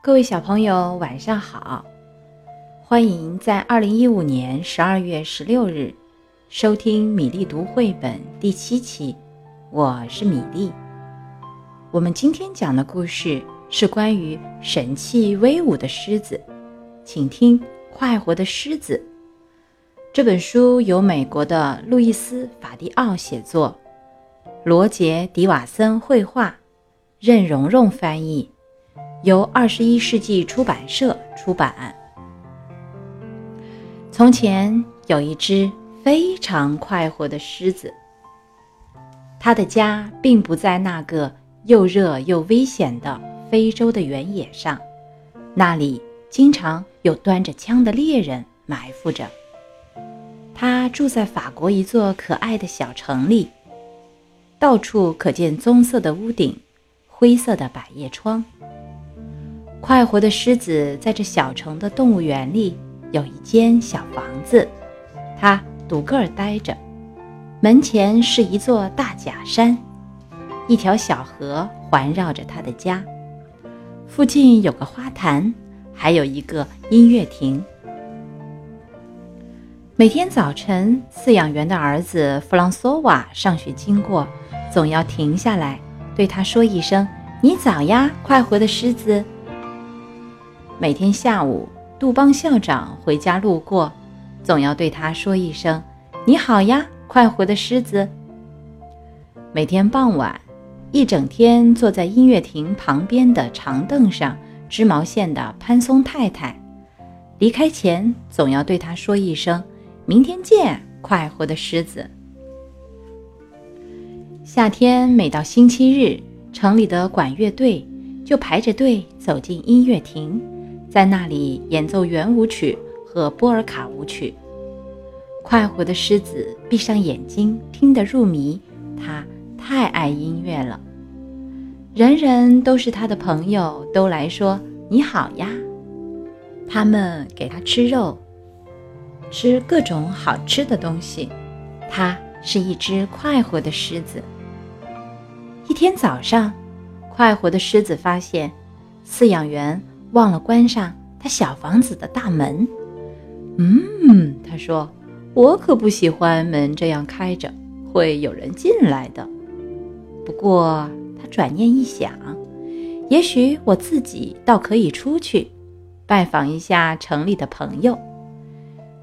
各位小朋友，晚上好！欢迎在二零一五年十二月十六日收听米粒读绘本第七期。我是米粒。我们今天讲的故事是关于神气威武的狮子，请听《快活的狮子》这本书由美国的路易斯·法蒂奥写作，罗杰·迪瓦森绘画，任蓉蓉翻译。由二十一世纪出版社出版。从前有一只非常快活的狮子，它的家并不在那个又热又危险的非洲的原野上，那里经常有端着枪的猎人埋伏着。它住在法国一座可爱的小城里，到处可见棕色的屋顶，灰色的百叶窗。快活的狮子在这小城的动物园里有一间小房子，它独个儿待着。门前是一座大假山，一条小河环绕着它的家。附近有个花坛，还有一个音乐亭。每天早晨，饲养员的儿子弗朗索瓦上学经过，总要停下来对他说一声：“你早呀，快活的狮子。”每天下午，杜邦校长回家路过，总要对他说一声：“你好呀，快活的狮子。”每天傍晚，一整天坐在音乐亭旁边的长凳上织毛线的潘松太太，离开前总要对他说一声：“明天见，快活的狮子。”夏天每到星期日，城里的管乐队就排着队走进音乐亭。在那里演奏圆舞曲和波尔卡舞曲。快活的狮子闭上眼睛，听得入迷。它太爱音乐了，人人都是他的朋友，都来说你好呀。他们给他吃肉，吃各种好吃的东西。它是一只快活的狮子。一天早上，快活的狮子发现饲养员。忘了关上他小房子的大门。嗯，他说：“我可不喜欢门这样开着，会有人进来的。”不过他转念一想，也许我自己倒可以出去拜访一下城里的朋友。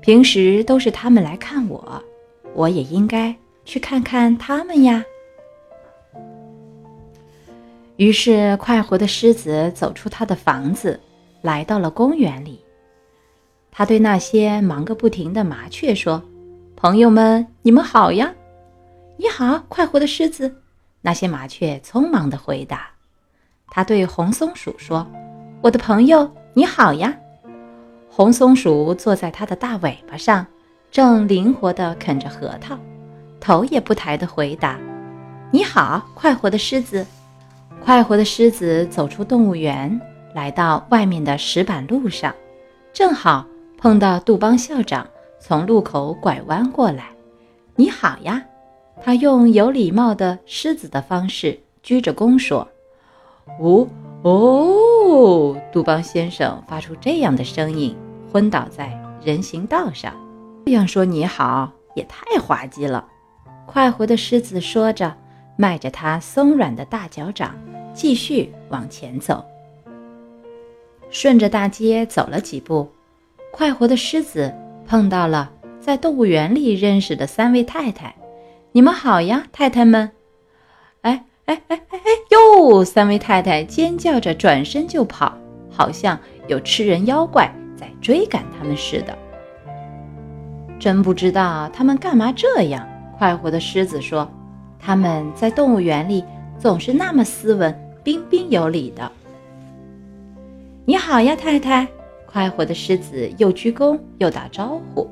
平时都是他们来看我，我也应该去看看他们呀。于是，快活的狮子走出他的房子，来到了公园里。他对那些忙个不停的麻雀说：“朋友们，你们好呀！”“你好，快活的狮子。”那些麻雀匆忙地回答。他对红松鼠说：“我的朋友，你好呀！”红松鼠坐在它的大尾巴上，正灵活地啃着核桃，头也不抬地回答：“你好，快活的狮子。”快活的狮子走出动物园，来到外面的石板路上，正好碰到杜邦校长从路口拐弯过来。“你好呀！”他用有礼貌的狮子的方式鞠着躬说。“哦哦！”杜邦先生发出这样的声音，昏倒在人行道上。这样说你好也太滑稽了。快活的狮子说着，迈着它松软的大脚掌。继续往前走，顺着大街走了几步，快活的狮子碰到了在动物园里认识的三位太太。你们好呀，太太们！哎哎哎哎哎哟！三位太太尖叫着转身就跑，好像有吃人妖怪在追赶他们似的。真不知道他们干嘛这样。快活的狮子说：“他们在动物园里总是那么斯文。”彬彬有礼的，你好呀，太太！快活的狮子又鞠躬又打招呼。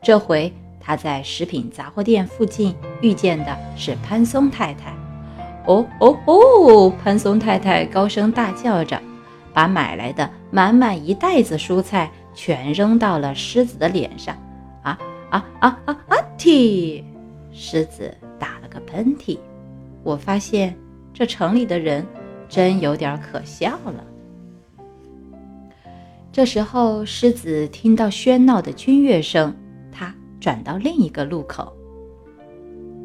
这回他在食品杂货店附近遇见的是潘松太太。哦哦哦！潘松太太高声大叫着，把买来的满满一袋子蔬菜全扔到了狮子的脸上。啊啊啊啊啊！嚏！狮子打个喷嚏。我发现这城里的人。真有点可笑了。这时候，狮子听到喧闹的军乐声，它转到另一个路口。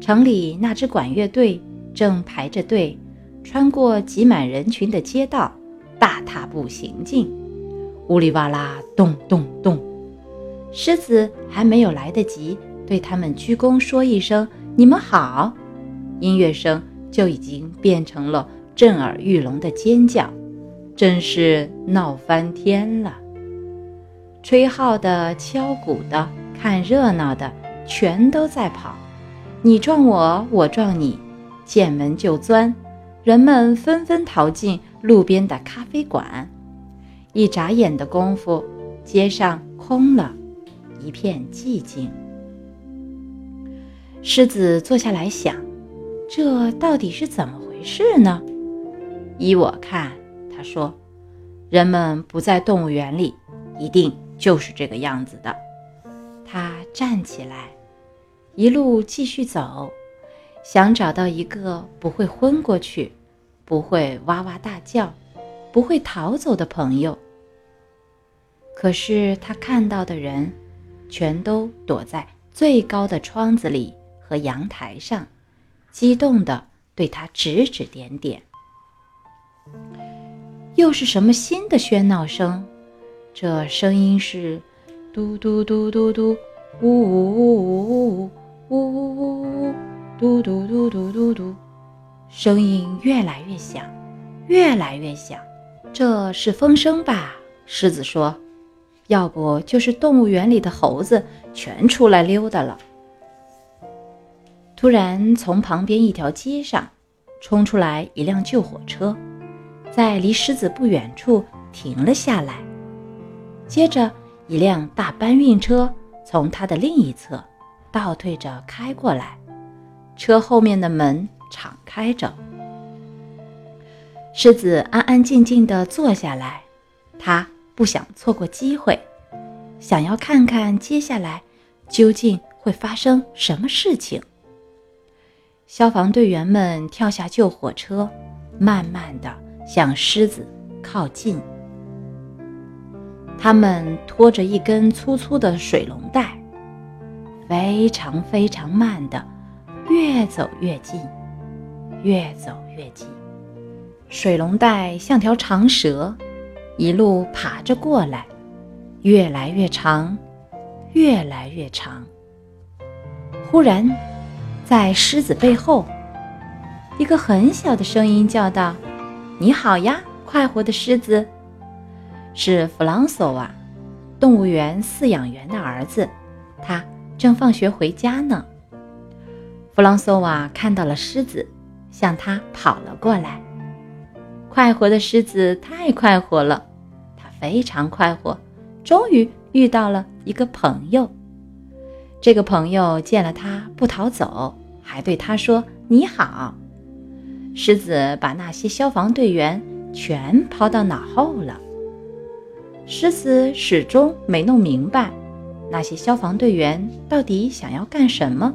城里那支管乐队正排着队，穿过挤满人群的街道，大踏步行进。呜里哇啦，咚咚咚！狮子还没有来得及对他们鞠躬说一声“你们好”，音乐声就已经变成了震耳欲聋的尖叫。真是闹翻天了！吹号的、敲鼓的、看热闹的，全都在跑。你撞我，我撞你，见门就钻。人们纷纷逃进路边的咖啡馆。一眨眼的功夫，街上空了，一片寂静。狮子坐下来想：这到底是怎么回事呢？依我看。他说：“人们不在动物园里，一定就是这个样子的。”他站起来，一路继续走，想找到一个不会昏过去、不会哇哇大叫、不会逃走的朋友。可是他看到的人，全都躲在最高的窗子里和阳台上，激动地对他指指点点。又是什么新的喧闹声？这声音是嘟嘟嘟嘟嘟，呜呜呜呜呜呜呜呜呜，嘟嘟嘟嘟嘟嘟，声音越来越响，越来越响。这是风声吧？狮子说：“要不就是动物园里的猴子全出来溜达了。”突然，从旁边一条街上冲出来一辆救火车。在离狮子不远处停了下来，接着一辆大搬运车从它的另一侧倒退着开过来，车后面的门敞开着。狮子安安静静地坐下来，他不想错过机会，想要看看接下来究竟会发生什么事情。消防队员们跳下救火车，慢慢的。向狮子靠近，他们拖着一根粗粗的水龙带，非常非常慢的，越走越近，越走越近。水龙带像条长蛇，一路爬着过来，越来越长，越来越长。忽然，在狮子背后，一个很小的声音叫道。你好呀，快活的狮子，是弗朗索瓦，动物园饲养员的儿子，他正放学回家呢。弗朗索瓦看到了狮子，向他跑了过来。快活的狮子太快活了，他非常快活，终于遇到了一个朋友。这个朋友见了他不逃走，还对他说：“你好。”狮子把那些消防队员全抛到脑后了。狮子始终没弄明白，那些消防队员到底想要干什么。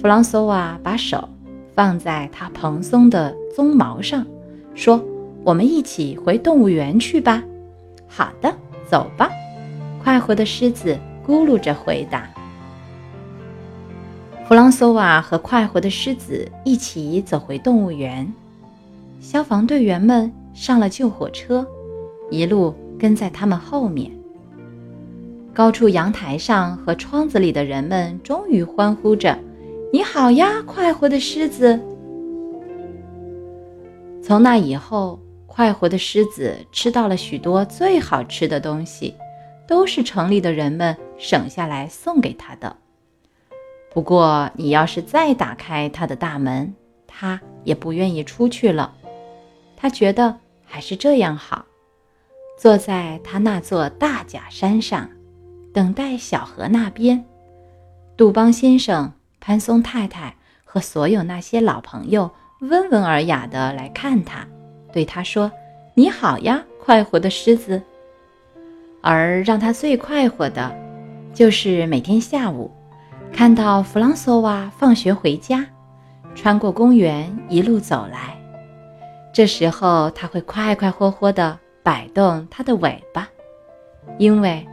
弗朗索瓦把手放在他蓬松的鬃毛上，说：“我们一起回动物园去吧。”“好的，走吧。”快活的狮子咕噜着回答。弗朗索瓦和快活的狮子一起走回动物园，消防队员们上了救火车，一路跟在他们后面。高处阳台上和窗子里的人们终于欢呼着：“你好呀，快活的狮子！”从那以后，快活的狮子吃到了许多最好吃的东西，都是城里的人们省下来送给他的。不过，你要是再打开他的大门，他也不愿意出去了。他觉得还是这样好，坐在他那座大假山上，等待小河那边。杜邦先生、潘松太太和所有那些老朋友温文尔雅地来看他，对他说：“你好呀，快活的狮子。”而让他最快活的，就是每天下午。看到弗朗索瓦放学回家，穿过公园一路走来，这时候他会快快活活地摆动它的尾巴，因为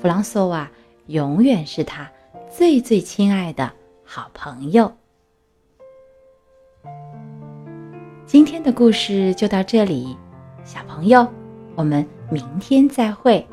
弗朗索瓦永远是他最最亲爱的好朋友。今天的故事就到这里，小朋友，我们明天再会。